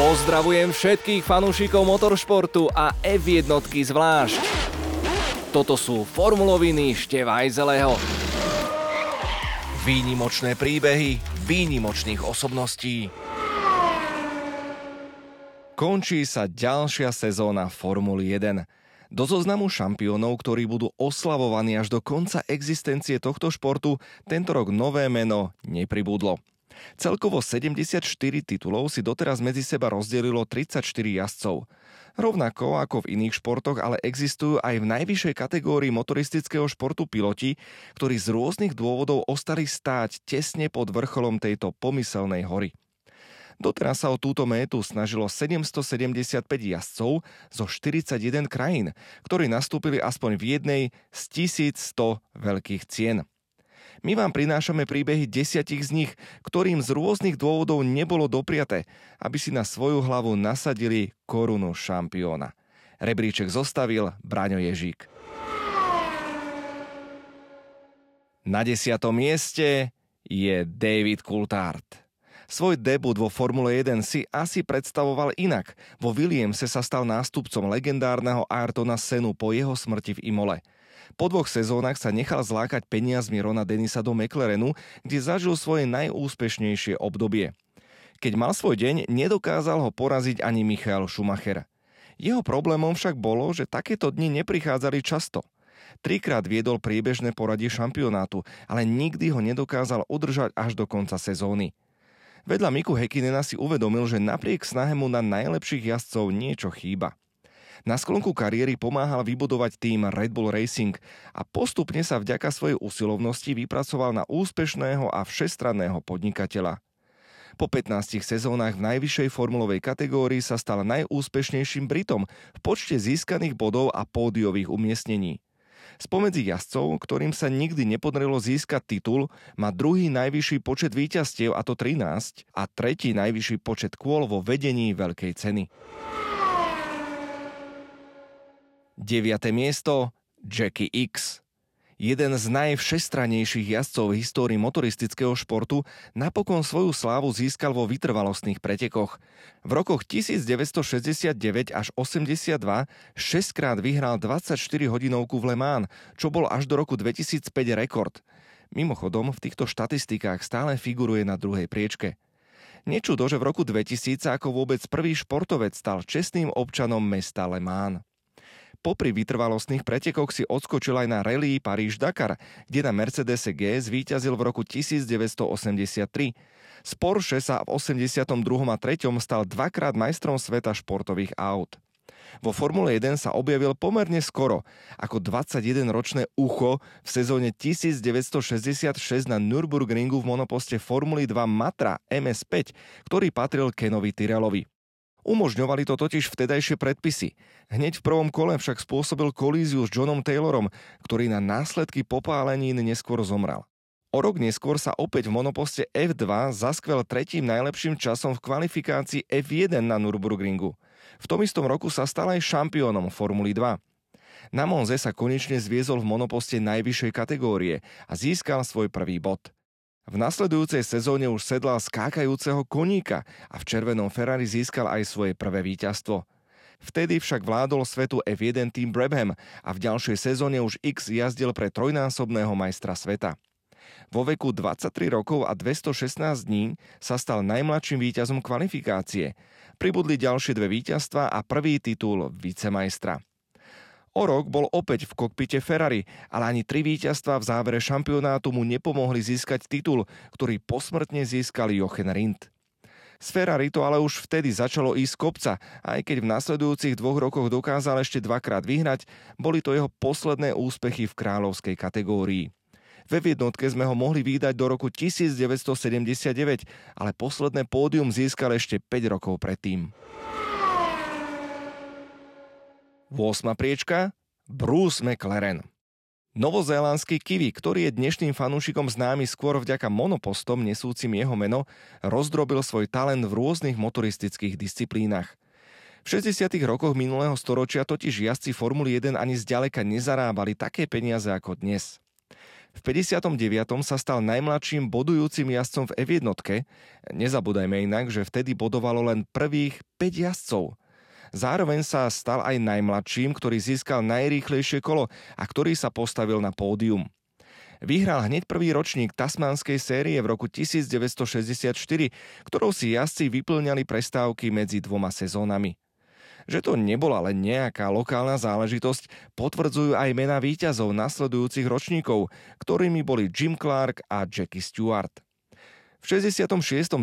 Pozdravujem všetkých fanúšikov motoršportu a F1 zvlášť. Toto sú formuloviny Števajzeleho. Výnimočné príbehy výnimočných osobností. Končí sa ďalšia sezóna Formuly 1. Do zoznamu šampiónov, ktorí budú oslavovaní až do konca existencie tohto športu, tento rok nové meno nepribudlo. Celkovo 74 titulov si doteraz medzi seba rozdelilo 34 jazdcov. Rovnako ako v iných športoch, ale existujú aj v najvyššej kategórii motoristického športu piloti, ktorí z rôznych dôvodov ostali stáť tesne pod vrcholom tejto pomyselnej hory. Doteraz sa o túto métu snažilo 775 jazdcov zo 41 krajín, ktorí nastúpili aspoň v jednej z 1100 veľkých cien. My vám prinášame príbehy desiatich z nich, ktorým z rôznych dôvodov nebolo dopriaté, aby si na svoju hlavu nasadili korunu šampióna. Rebríček zostavil Braňo Ježík. Na desiatom mieste je David Coulthard. Svoj debut vo Formule 1 si asi predstavoval inak. Vo Williamse sa stal nástupcom legendárneho Ayrtona Senu po jeho smrti v Imole. Po dvoch sezónach sa nechal zlákať peniazmi Rona Denisa do McLarenu, kde zažil svoje najúspešnejšie obdobie. Keď mal svoj deň, nedokázal ho poraziť ani Michael Schumacher. Jeho problémom však bolo, že takéto dni neprichádzali často. Trikrát viedol priebežné poradie šampionátu, ale nikdy ho nedokázal udržať až do konca sezóny. Vedľa Miku Hekinena si uvedomil, že napriek snahe mu na najlepších jazdcov niečo chýba. Na sklonku kariéry pomáhal vybudovať tým Red Bull Racing a postupne sa vďaka svojej usilovnosti vypracoval na úspešného a všestranného podnikateľa. Po 15 sezónach v najvyššej formulovej kategórii sa stal najúspešnejším Britom v počte získaných bodov a pódiových umiestnení. Spomedzi jazdcov, ktorým sa nikdy nepodarilo získať titul, má druhý najvyšší počet víťazstiev, a to 13, a tretí najvyšší počet kôl vo vedení veľkej ceny. 9. miesto Jackie X. Jeden z najvšestranejších jazdcov v histórii motoristického športu napokon svoju slávu získal vo vytrvalostných pretekoch. V rokoch 1969 až 82 šestkrát vyhral 24 hodinovku v Le Mans, čo bol až do roku 2005 rekord. Mimochodom, v týchto štatistikách stále figuruje na druhej priečke. Nečudo, že v roku 2000 ako vôbec prvý športovec stal čestným občanom mesta Le Mans. Popri vytrvalostných pretekoch si odskočil aj na rally Paríž-Dakar, kde na Mercedes G zvíťazil v roku 1983. Z Porsche sa v 82. a 3. stal dvakrát majstrom sveta športových aut. Vo Formule 1 sa objavil pomerne skoro, ako 21-ročné ucho v sezóne 1966 na Nürburgringu v monoposte Formuly 2 Matra MS5, ktorý patril Kenovi Tyrelovi. Umožňovali to totiž vtedajšie predpisy. Hneď v prvom kole však spôsobil kolíziu s Johnom Taylorom, ktorý na následky popálenín neskôr zomrel. O rok neskôr sa opäť v monoposte F2 zaskvel tretím najlepším časom v kvalifikácii F1 na Nürburgringu. V tom istom roku sa stal aj šampiónom Formuly 2. Na Monze sa konečne zviezol v monoposte najvyššej kategórie a získal svoj prvý bod – v nasledujúcej sezóne už sedlal skákajúceho koníka a v červenom Ferrari získal aj svoje prvé víťazstvo. Vtedy však vládol svetu F1 Team Brabham a v ďalšej sezóne už X jazdil pre trojnásobného majstra sveta. Vo veku 23 rokov a 216 dní sa stal najmladším víťazom kvalifikácie. Pribudli ďalšie dve víťazstva a prvý titul vicemajstra. O rok bol opäť v kokpite Ferrari, ale ani tri víťazstva v závere šampionátu mu nepomohli získať titul, ktorý posmrtne získal Jochen Rindt. Z Ferrari to ale už vtedy začalo ísť kopca, aj keď v nasledujúcich dvoch rokoch dokázal ešte dvakrát vyhrať, boli to jeho posledné úspechy v kráľovskej kategórii. Ve jednotke sme ho mohli vydať do roku 1979, ale posledné pódium získal ešte 5 rokov predtým. 8. priečka Bruce McLaren. Novozélandský kiwi, ktorý je dnešným fanúšikom známy skôr vďaka monopostom nesúcim jeho meno, rozdrobil svoj talent v rôznych motoristických disciplínach. V 60. rokoch minulého storočia totiž jazdci Formuly 1 ani zďaleka nezarábali také peniaze ako dnes. V 59. sa stal najmladším bodujúcim jazdcom v F1. Nezabúdajme inak, že vtedy bodovalo len prvých 5 jazdcov. Zároveň sa stal aj najmladším, ktorý získal najrýchlejšie kolo a ktorý sa postavil na pódium. Vyhral hneď prvý ročník tasmánskej série v roku 1964, ktorou si jazdci vyplňali prestávky medzi dvoma sezónami. Že to nebola len nejaká lokálna záležitosť, potvrdzujú aj mená víťazov nasledujúcich ročníkov, ktorými boli Jim Clark a Jackie Stewart. V 66.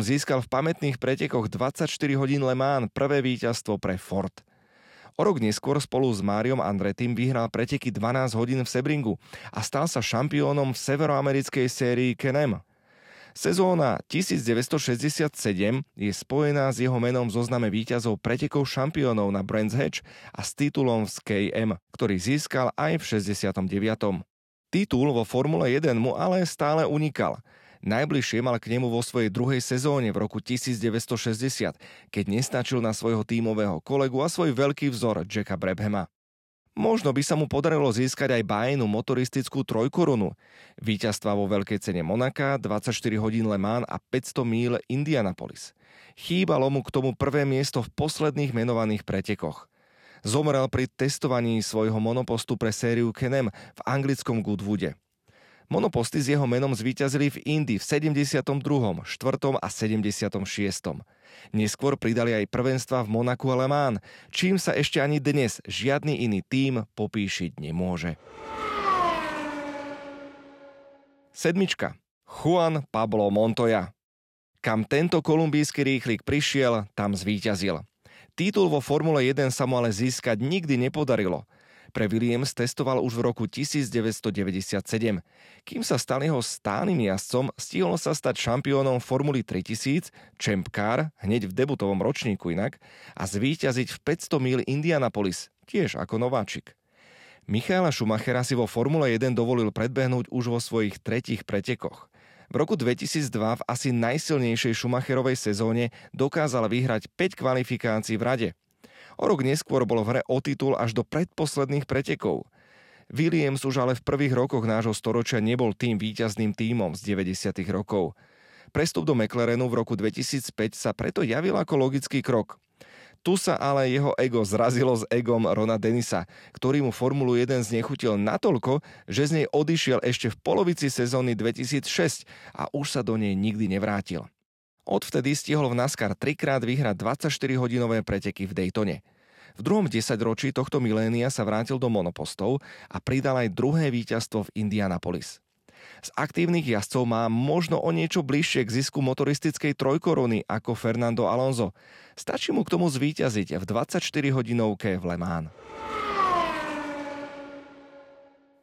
získal v pamätných pretekoch 24 hodín Le Mans prvé víťazstvo pre Ford – O rok neskôr spolu s Máriom Andretým vyhral preteky 12 hodín v Sebringu a stal sa šampiónom v severoamerickej sérii Kenem. Sezóna 1967 je spojená s jeho menom zozname víťazov pretekov šampiónov na Brands Hatch a s titulom z KM, ktorý získal aj v 69. Titul vo Formule 1 mu ale stále unikal – Najbližšie mal k nemu vo svojej druhej sezóne v roku 1960, keď nestačil na svojho tímového kolegu a svoj veľký vzor Jacka Brabhama. Možno by sa mu podarilo získať aj bájnu motoristickú trojkorunu, víťazstva vo veľkej cene Monaka, 24 hodín Le Mans a 500 míl Indianapolis. Chýbalo mu k tomu prvé miesto v posledných menovaných pretekoch. Zomrel pri testovaní svojho monopostu pre sériu Kenem v anglickom Goodwoode. Monoposty s jeho menom zvíťazili v Indii v 72., 4. a 76. Neskôr pridali aj prvenstva v Monaku a Le Mans, čím sa ešte ani dnes žiadny iný tím popíšiť nemôže. Sedmička. Juan Pablo Montoya. Kam tento kolumbijský rýchlik prišiel, tam zvíťazil. Titul vo Formule 1 sa mu ale získať nikdy nepodarilo – pre Williams testoval už v roku 1997. Kým sa stal jeho stálym jazdcom, stihol sa stať šampiónom Formuly 3000, Champ Car, hneď v debutovom ročníku inak, a zvíťaziť v 500 mil Indianapolis, tiež ako nováčik. Michaela Schumachera si vo Formule 1 dovolil predbehnúť už vo svojich tretích pretekoch. V roku 2002 v asi najsilnejšej Schumacherovej sezóne dokázal vyhrať 5 kvalifikácií v rade – O rok neskôr bolo v hre o titul až do predposledných pretekov. Williams už ale v prvých rokoch nášho storočia nebol tým víťazným tímom z 90. rokov. Prestup do McLarenu v roku 2005 sa preto javil ako logický krok. Tu sa ale jeho ego zrazilo s egom Rona Denisa, ktorý mu Formulu 1 znechutil natoľko, že z nej odišiel ešte v polovici sezóny 2006 a už sa do nej nikdy nevrátil. Odvtedy stihol v NASCAR trikrát vyhrať 24-hodinové preteky v Daytone. V druhom desaťročí tohto milénia sa vrátil do monopostov a pridal aj druhé víťazstvo v Indianapolis. Z aktívnych jazdcov má možno o niečo bližšie k zisku motoristickej trojkoruny ako Fernando Alonso. Stačí mu k tomu zvíťaziť v 24-hodinovke v Le Mans.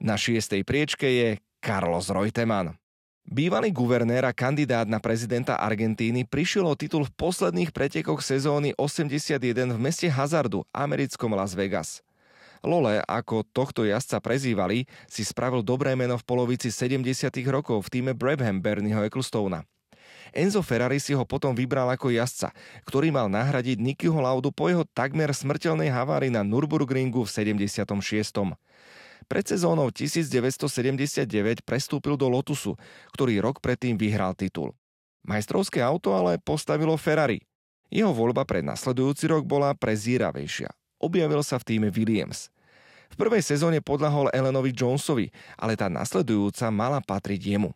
Na šiestej priečke je Carlos Reutemann. Bývalý guvernér a kandidát na prezidenta Argentíny prišiel o titul v posledných pretekoch sezóny 81 v meste Hazardu, americkom Las Vegas. Lole, ako tohto jazdca prezývali, si spravil dobré meno v polovici 70. rokov v týme Brabham Bernieho Ecclestona. Enzo Ferrari si ho potom vybral ako jazdca, ktorý mal nahradiť Nikyho Laudu po jeho takmer smrteľnej havárii na Nürburgringu v 76. Pred sezónou 1979 prestúpil do Lotusu, ktorý rok predtým vyhral titul. Majstrovské auto ale postavilo Ferrari. Jeho voľba pre nasledujúci rok bola prezíravejšia. Objavil sa v týme Williams. V prvej sezóne podľahol Elenovi Jonesovi, ale tá nasledujúca mala patriť jemu.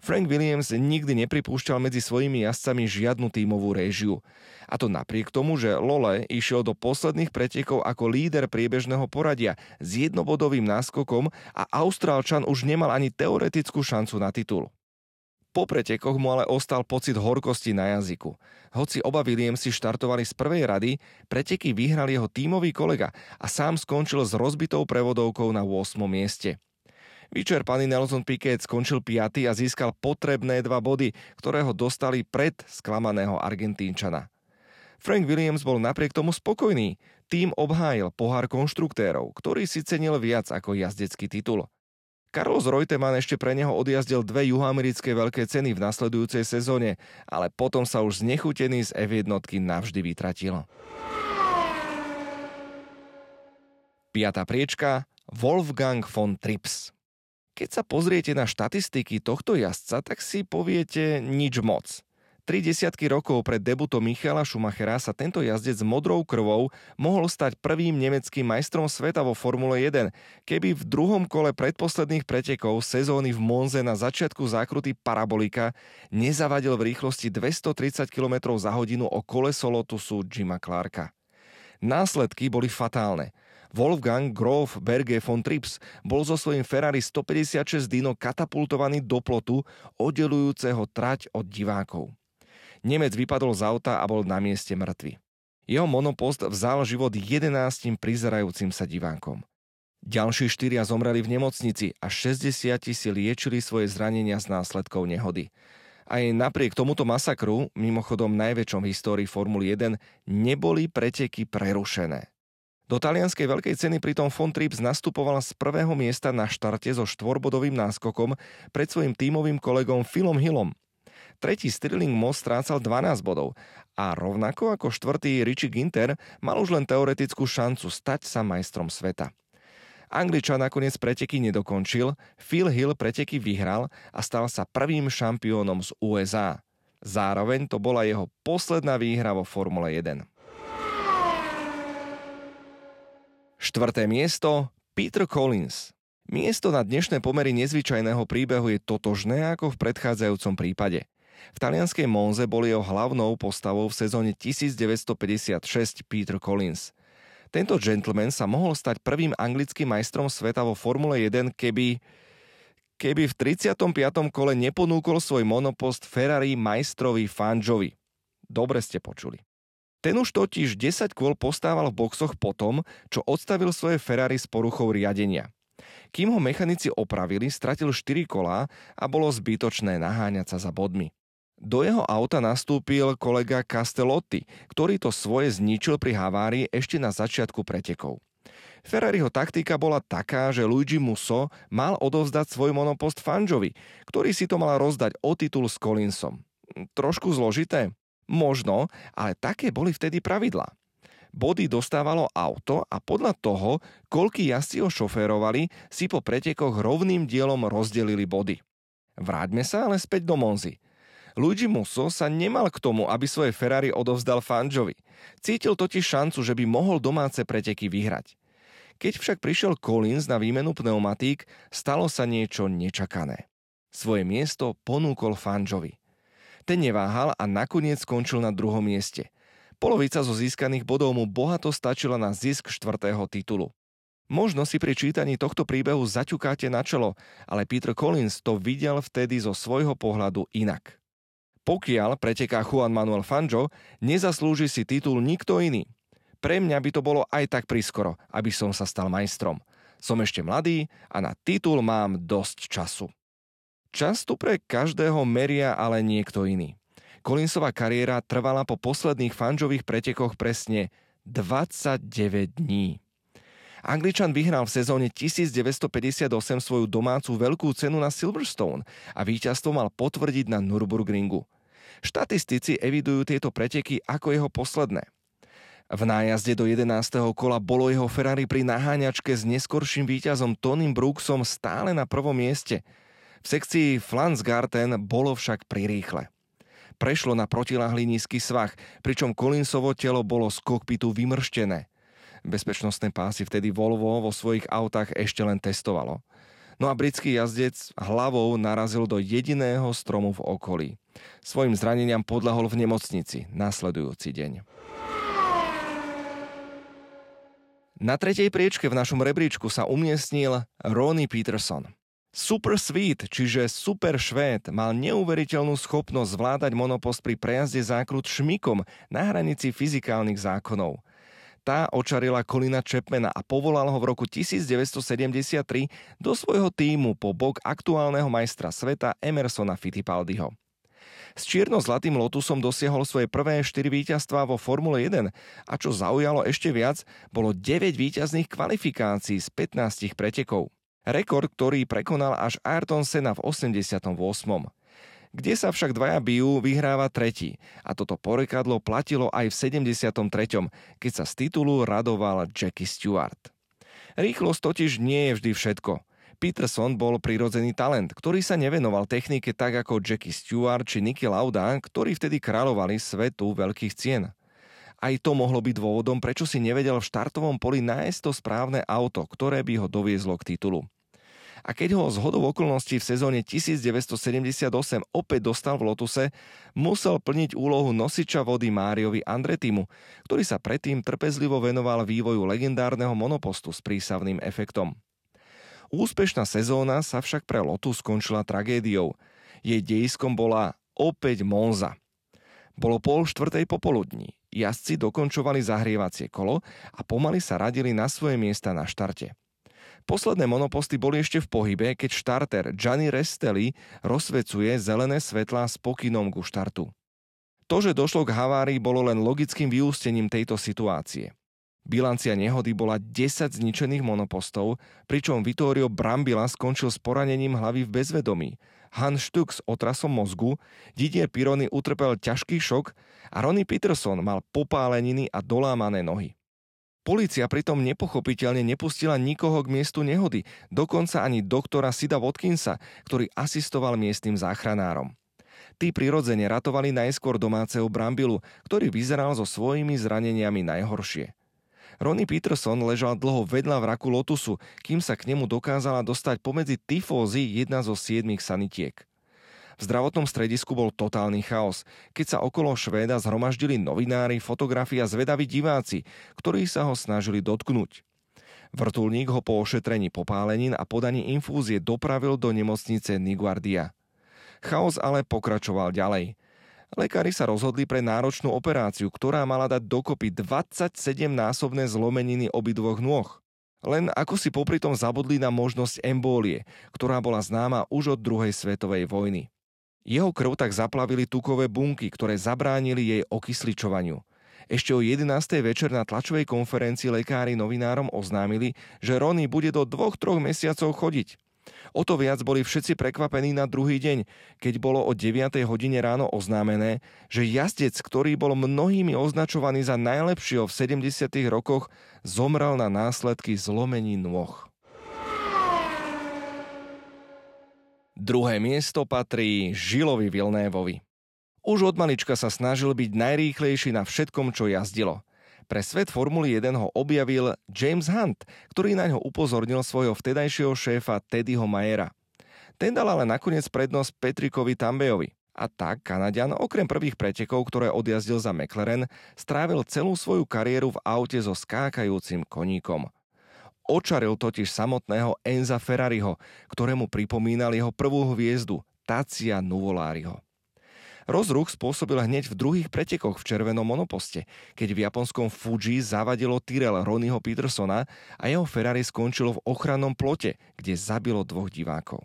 Frank Williams nikdy nepripúšťal medzi svojimi jazdcami žiadnu tímovú réžiu. A to napriek tomu, že Lole išiel do posledných pretekov ako líder priebežného poradia s jednobodovým náskokom a Austrálčan už nemal ani teoretickú šancu na titul. Po pretekoch mu ale ostal pocit horkosti na jazyku. Hoci oba Williamsi štartovali z prvej rady, preteky vyhral jeho tímový kolega a sám skončil s rozbitou prevodovkou na 8. mieste. Vyčerpaný Nelson Piquet skončil 5. a získal potrebné dva body, ktoré ho dostali pred sklamaného Argentínčana. Frank Williams bol napriek tomu spokojný. Tým obhájil pohár konštruktérov, ktorý si cenil viac ako jazdecký titul. Carlos Reutemann ešte pre neho odjazdil dve juhoamerické veľké ceny v nasledujúcej sezóne, ale potom sa už znechutený z F1 navždy vytratil. Piatá priečka Wolfgang von Trips Keď sa pozriete na štatistiky tohto jazdca, tak si poviete nič moc. Tri desiatky rokov pred debutom Michaela Schumachera sa tento jazdec s modrou krvou mohol stať prvým nemeckým majstrom sveta vo Formule 1, keby v druhom kole predposledných pretekov sezóny v Monze na začiatku zákruty Parabolika nezavadil v rýchlosti 230 km za hodinu o koleso Lotusu Jima Clarka. Následky boli fatálne. Wolfgang Grof Berge von Trips bol so svojím Ferrari 156 Dino katapultovaný do plotu, oddelujúceho trať od divákov. Nemec vypadol z auta a bol na mieste mŕtvy. Jeho monopost vzal život 11 prizerajúcim sa divákom. Ďalší štyria zomreli v nemocnici a 60 si liečili svoje zranenia z následkov nehody. Aj napriek tomuto masakru, mimochodom najväčšom v histórii Formuly 1, neboli preteky prerušené. Do talianskej veľkej ceny pritom von Trips nastupoval z prvého miesta na štarte so štvorbodovým náskokom pred svojim tímovým kolegom Philom Hillom – Tretí Stirling Moss strácal 12 bodov a rovnako ako štvrtý Richie Ginter mal už len teoretickú šancu stať sa majstrom sveta. Angličan nakoniec preteky nedokončil, Phil Hill preteky vyhral a stal sa prvým šampiónom z USA. Zároveň to bola jeho posledná výhra vo Formule 1. Štvrté miesto Peter Collins. Miesto na dnešné pomery nezvyčajného príbehu je totožné ako v predchádzajúcom prípade. V talianskej Monze bol jeho hlavnou postavou v sezóne 1956 Peter Collins. Tento gentleman sa mohol stať prvým anglickým majstrom sveta vo Formule 1, keby keby v 35. kole neponúkol svoj monopost Ferrari majstrovi Fanjovi. Dobre ste počuli. Ten už totiž 10 kôl postával v boxoch potom, čo odstavil svoje Ferrari s poruchou riadenia. Kým ho mechanici opravili, stratil 4 kolá a bolo zbytočné naháňať sa za bodmi. Do jeho auta nastúpil kolega Castellotti, ktorý to svoje zničil pri havárii ešte na začiatku pretekov. Ferrariho taktika bola taká, že Luigi Musso mal odovzdať svoj monopost Fanjovi, ktorý si to mal rozdať o titul s Collinsom. Trošku zložité? Možno, ale také boli vtedy pravidlá. Body dostávalo auto a podľa toho, koľky jazdci ho šoférovali, si po pretekoch rovným dielom rozdelili body. Vráťme sa ale späť do Monzy. Luigi Musso sa nemal k tomu, aby svoje Ferrari odovzdal Fanjovi. Cítil totiž šancu, že by mohol domáce preteky vyhrať. Keď však prišiel Collins na výmenu pneumatík, stalo sa niečo nečakané. Svoje miesto ponúkol Fanjovi. Ten neváhal a nakoniec skončil na druhom mieste. Polovica zo získaných bodov mu bohato stačila na zisk štvrtého titulu. Možno si pri čítaní tohto príbehu zaťukáte na čelo, ale Peter Collins to videl vtedy zo svojho pohľadu inak. Pokiaľ preteká Juan Manuel Fanjo, nezaslúži si titul nikto iný. Pre mňa by to bolo aj tak priskoro, aby som sa stal majstrom. Som ešte mladý a na titul mám dosť času. Čas tu pre každého meria ale niekto iný. Kolinsová kariéra trvala po posledných fanžových pretekoch presne 29 dní. Angličan vyhral v sezóne 1958 svoju domácu veľkú cenu na Silverstone a víťazstvo mal potvrdiť na Nürburgringu. Štatistici evidujú tieto preteky ako jeho posledné. V nájazde do 11. kola bolo jeho Ferrari pri naháňačke s neskorším víťazom Tonym Brooksom stále na prvom mieste. V sekcii Flansgarten bolo však prirýchle. Prešlo na protilahlý nízky svah, pričom Collinsovo telo bolo z kokpitu vymrštené. Bezpečnostné pásy vtedy Volvo vo svojich autách ešte len testovalo. No a britský jazdec hlavou narazil do jediného stromu v okolí. Svojim zraneniam podľahol v nemocnici nasledujúci deň. Na tretej priečke v našom rebríčku sa umiestnil Ronnie Peterson. Super Sweet, čiže Super Švéd, mal neuveriteľnú schopnosť zvládať monopost pri prejazde zákrut šmikom na hranici fyzikálnych zákonov. Tá očarila Kolina Chapmana a povolal ho v roku 1973 do svojho týmu po bok aktuálneho majstra sveta Emersona Fittipaldiho. S čierno-zlatým Lotusom dosiahol svoje prvé 4 víťazstvá vo Formule 1 a čo zaujalo ešte viac, bolo 9 víťazných kvalifikácií z 15 pretekov. Rekord, ktorý prekonal až Ayrton Senna v 88. Kde sa však dvaja bijú, vyhráva tretí. A toto porekadlo platilo aj v 73., keď sa z titulu radoval Jackie Stewart. Rýchlosť totiž nie je vždy všetko. Peterson bol prirodzený talent, ktorý sa nevenoval technike tak ako Jackie Stewart či Nicky Lauda, ktorí vtedy kráľovali svetu veľkých cien. Aj to mohlo byť dôvodom, prečo si nevedel v štartovom poli nájsť to správne auto, ktoré by ho doviezlo k titulu. A keď ho z hodov okolností v sezóne 1978 opäť dostal v Lotuse, musel plniť úlohu nosiča vody Máriovi Andretimu, ktorý sa predtým trpezlivo venoval vývoju legendárneho monopostu s prísavným efektom. Úspešná sezóna sa však pre Lotus skončila tragédiou. Jej dejiskom bola opäť Monza. Bolo pol štvrtej popoludní. Jazdci dokončovali zahrievacie kolo a pomaly sa radili na svoje miesta na štarte. Posledné monoposty boli ešte v pohybe, keď štarter Gianni Restelli rozsvecuje zelené svetlá s pokynom ku štartu. To, že došlo k havárii, bolo len logickým vyústením tejto situácie. Bilancia nehody bola 10 zničených monopostov, pričom Vittorio Brambila skončil s poranením hlavy v bezvedomí. Han Štuk s otrasom mozgu, Didier Pironi utrpel ťažký šok a Ronnie Peterson mal popáleniny a dolámané nohy. Polícia pritom nepochopiteľne nepustila nikoho k miestu nehody, dokonca ani doktora Sida Watkinsa, ktorý asistoval miestnym záchranárom. Tí prirodzene ratovali najskôr domáceho Brambilu, ktorý vyzeral so svojimi zraneniami najhoršie. Ronnie Peterson ležal dlho vedľa vraku Lotusu, kým sa k nemu dokázala dostať pomedzi tyfózy jedna zo siedmých sanitiek. V zdravotnom stredisku bol totálny chaos, keď sa okolo Švéda zhromaždili novinári, fotografi a zvedaví diváci, ktorí sa ho snažili dotknúť. Vrtulník ho po ošetrení popálenín a podaní infúzie dopravil do nemocnice Niguardia. Chaos ale pokračoval ďalej – Lekári sa rozhodli pre náročnú operáciu, ktorá mala dať dokopy 27-násobné zlomeniny obidvoch nôh. Len ako si popri tom zabudli na možnosť embólie, ktorá bola známa už od druhej svetovej vojny. Jeho krv tak zaplavili tukové bunky, ktoré zabránili jej okysličovaniu. Ešte o 11. večer na tlačovej konferencii lekári novinárom oznámili, že Ronny bude do dvoch, troch mesiacov chodiť. O to viac boli všetci prekvapení na druhý deň, keď bolo o 9. hodine ráno oznámené, že jazdec, ktorý bol mnohými označovaný za najlepšieho v 70. rokoch, zomrel na následky zlomení nôh. Druhé miesto patrí Žilovi Vilnévovi. Už od malička sa snažil byť najrýchlejší na všetkom, čo jazdilo – pre svet Formuly 1 ho objavil James Hunt, ktorý na ňo upozornil svojho vtedajšieho šéfa Teddyho Mayera. Ten dal ale nakoniec prednosť Petrikovi Tambejovi. A tak Kanadian okrem prvých pretekov, ktoré odjazdil za McLaren, strávil celú svoju kariéru v aute so skákajúcim koníkom. Očaril totiž samotného Enza Ferrariho, ktorému pripomínal jeho prvú hviezdu, Tacia Nuvoláriho. Rozruch spôsobil hneď v druhých pretekoch v červenom monoposte, keď v japonskom Fuji zavadilo Tyrell Ronnieho Petersona a jeho Ferrari skončilo v ochrannom plote, kde zabilo dvoch divákov.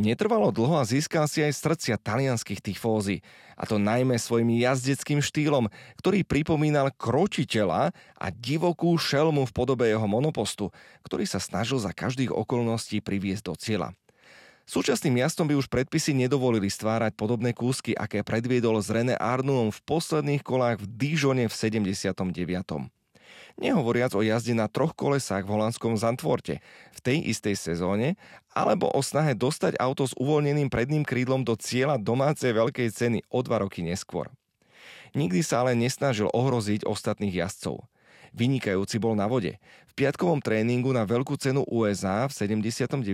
Netrvalo dlho a získal si aj srdcia talianských tifózy, a to najmä svojim jazdeckým štýlom, ktorý pripomínal kročiteľa a divokú šelmu v podobe jeho monopostu, ktorý sa snažil za každých okolností priviesť do cieľa. Súčasným jazdom by už predpisy nedovolili stvárať podobné kúsky, aké predviedol s René Arnoulom v posledných kolách v Dijone v 79. Nehovoriac o jazde na troch kolesách v holandskom Zantvorte v tej istej sezóne, alebo o snahe dostať auto s uvoľneným predným krídlom do cieľa domácej veľkej ceny o dva roky neskôr. Nikdy sa ale nesnažil ohroziť ostatných jazdcov. Vynikajúci bol na vode. V piatkovom tréningu na veľkú cenu USA v 79.,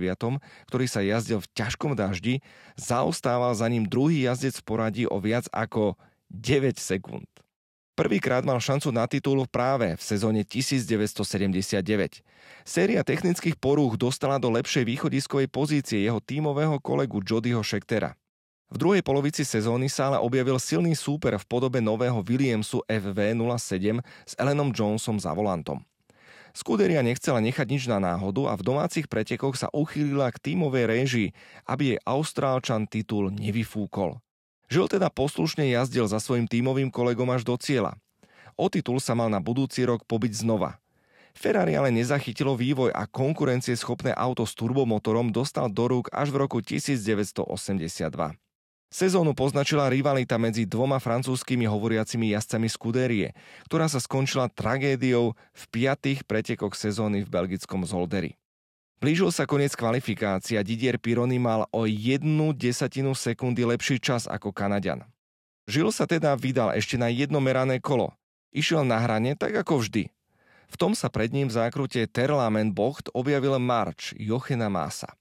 ktorý sa jazdil v ťažkom daždi, zaostával za ním druhý jazdec v poradí o viac ako 9 sekúnd. Prvýkrát mal šancu na titul práve v sezóne 1979. Séria technických porúch dostala do lepšej východiskovej pozície jeho tímového kolegu Jodyho Schektera. V druhej polovici sezóny sa ale objavil silný súper v podobe nového Williamsu FV07 s Ellenom Jonesom za volantom. Skuderia nechcela nechať nič na náhodu a v domácich pretekoch sa uchýlila k tímovej réžii, aby jej Austrálčan titul nevyfúkol. Žil teda poslušne jazdil za svojim tímovým kolegom až do cieľa. O titul sa mal na budúci rok pobyť znova. Ferrari ale nezachytilo vývoj a konkurencieschopné auto s turbomotorom dostal do rúk až v roku 1982. Sezónu poznačila rivalita medzi dvoma francúzskými hovoriacimi jazdcami Scudérie, ktorá sa skončila tragédiou v piatých pretekoch sezóny v belgickom Zolderi. Blížil sa koniec kvalifikácia, Didier Pironi mal o jednu desatinu sekundy lepší čas ako Kanadian. Žil sa teda vydal ešte na jedno merané kolo. Išiel na hrane tak ako vždy. V tom sa pred ním v zákrute Terlamen Bocht objavil Marč Jochena Masa.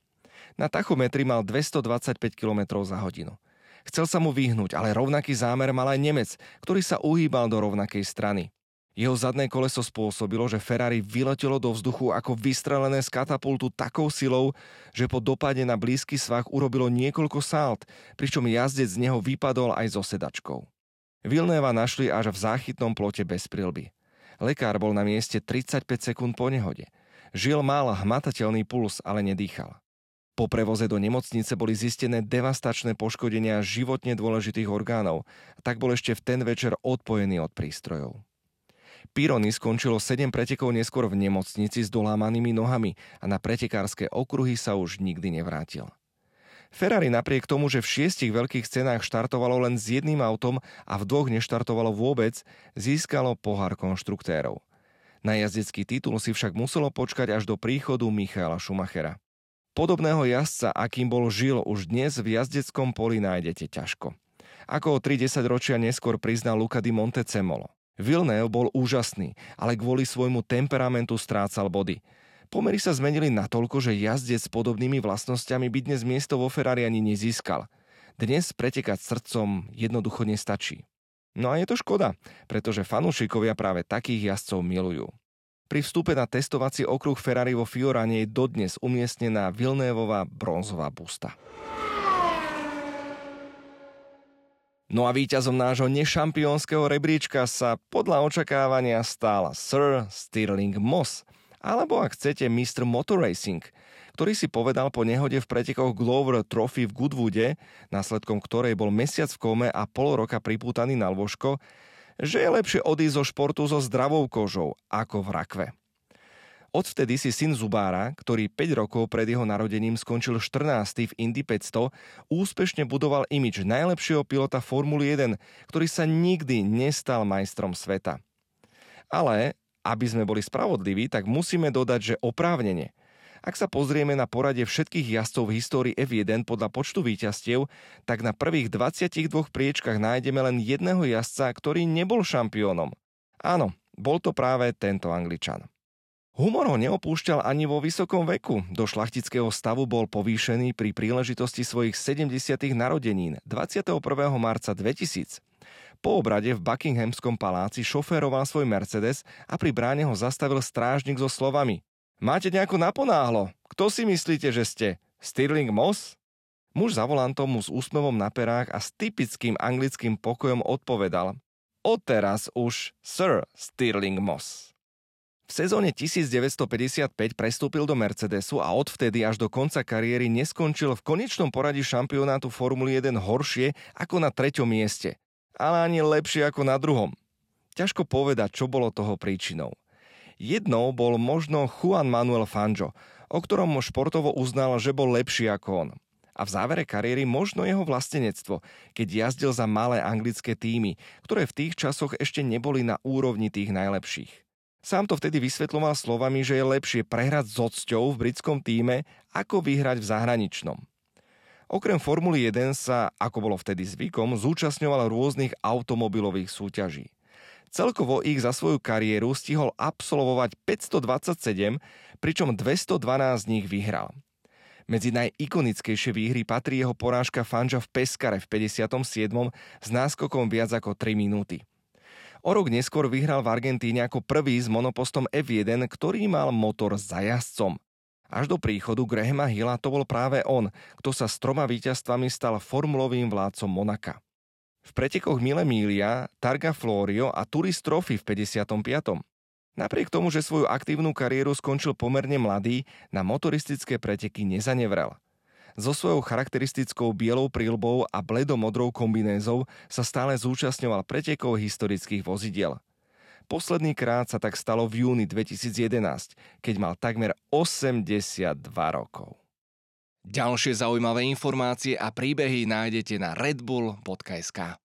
Na tachometri mal 225 km za hodinu. Chcel sa mu vyhnúť, ale rovnaký zámer mal aj Nemec, ktorý sa uhýbal do rovnakej strany. Jeho zadné koleso spôsobilo, že Ferrari vyletelo do vzduchu ako vystrelené z katapultu takou silou, že po dopade na blízky svah urobilo niekoľko sált, pričom jazdec z neho vypadol aj so sedačkou. Vilnéva našli až v záchytnom plote bez prilby. Lekár bol na mieste 35 sekúnd po nehode. Žil mal hmatateľný puls, ale nedýchal. Po prevoze do nemocnice boli zistené devastačné poškodenia životne dôležitých orgánov, tak bol ešte v ten večer odpojený od prístrojov. Pirony skončilo 7 pretekov neskôr v nemocnici s dolámanými nohami a na pretekárske okruhy sa už nikdy nevrátil. Ferrari napriek tomu, že v šiestich veľkých cenách štartovalo len s jedným autom a v dvoch neštartovalo vôbec, získalo pohár konštruktérov. Na jazdecký titul si však muselo počkať až do príchodu Michaela Schumachera. Podobného jazdca, akým bol Žil, už dnes v jazdeckom poli nájdete ťažko. Ako o 30 ročia neskôr priznal Luca di Montecemolo. Villeneuve bol úžasný, ale kvôli svojmu temperamentu strácal body. Pomery sa zmenili natoľko, že jazdec s podobnými vlastnosťami by dnes miesto vo Ferrari ani nezískal. Dnes pretekať srdcom jednoducho nestačí. No a je to škoda, pretože fanúšikovia práve takých jazdcov milujú. Pri vstupe na testovací okruh Ferrari vo Fiorane je dodnes umiestnená Vilnévová bronzová busta. No a víťazom nášho nešampiónskeho rebríčka sa podľa očakávania stal Sir Stirling Moss, alebo ak chcete Mr. Motor Racing, ktorý si povedal po nehode v pretekoch Glover Trophy v Goodwoode, následkom ktorej bol mesiac v kome a pol roka pripútaný na lôžko, že je lepšie odísť zo športu so zdravou kožou ako v rakve. Odvtedy si syn Zubára, ktorý 5 rokov pred jeho narodením skončil 14. v Indy 500, úspešne budoval imič najlepšieho pilota Formuly 1, ktorý sa nikdy nestal majstrom sveta. Ale, aby sme boli spravodliví, tak musíme dodať, že oprávnene. Ak sa pozrieme na poradie všetkých jazdcov v histórii F1 podľa počtu víťazstiev, tak na prvých 22 priečkach nájdeme len jedného jazdca, ktorý nebol šampiónom. Áno, bol to práve tento Angličan. Humor ho neopúšťal ani vo vysokom veku. Do šlachtického stavu bol povýšený pri príležitosti svojich 70. narodenín 21. marca 2000. Po obrade v Buckinghamskom paláci šoféroval svoj Mercedes a pri bráne ho zastavil strážnik so slovami Máte nejako naponáhlo? Kto si myslíte, že ste? Stirling Moss? Muž za volantom mu s úsmevom na perách a s typickým anglickým pokojom odpovedal Odteraz už Sir Stirling Moss. V sezóne 1955 prestúpil do Mercedesu a odvtedy až do konca kariéry neskončil v konečnom poradí šampionátu Formuly 1 horšie ako na treťom mieste, ale ani lepšie ako na druhom. Ťažko povedať, čo bolo toho príčinou. Jednou bol možno Juan Manuel Fangio, o ktorom športovo uznal, že bol lepší ako on. A v závere kariéry možno jeho vlastenectvo, keď jazdil za malé anglické týmy, ktoré v tých časoch ešte neboli na úrovni tých najlepších. Sám to vtedy vysvetloval slovami, že je lepšie prehrať s odsťou v britskom týme, ako vyhrať v zahraničnom. Okrem Formuly 1 sa, ako bolo vtedy zvykom, zúčastňoval rôznych automobilových súťaží. Celkovo ich za svoju kariéru stihol absolvovať 527, pričom 212 z nich vyhral. Medzi najikonickejšie výhry patrí jeho porážka Fanja v Peskare v 57. s náskokom viac ako 3 minúty. O rok neskôr vyhral v Argentíne ako prvý s monopostom F1, ktorý mal motor za jazdcom. Až do príchodu Grahama Hilla to bol práve on, kto sa s troma víťazstvami stal formulovým vládcom Monaka. V pretekoch Mille Miglia, Targa Florio a Turist Trophy v 55. Napriek tomu, že svoju aktívnu kariéru skončil pomerne mladý, na motoristické preteky nezanevrel – so svojou charakteristickou bielou prílbou a bledomodrou kombinézou sa stále zúčastňoval pretekov historických vozidiel. Posledný krát sa tak stalo v júni 2011, keď mal takmer 82 rokov. Ďalšie zaujímavé informácie a príbehy nájdete na redbull.sk.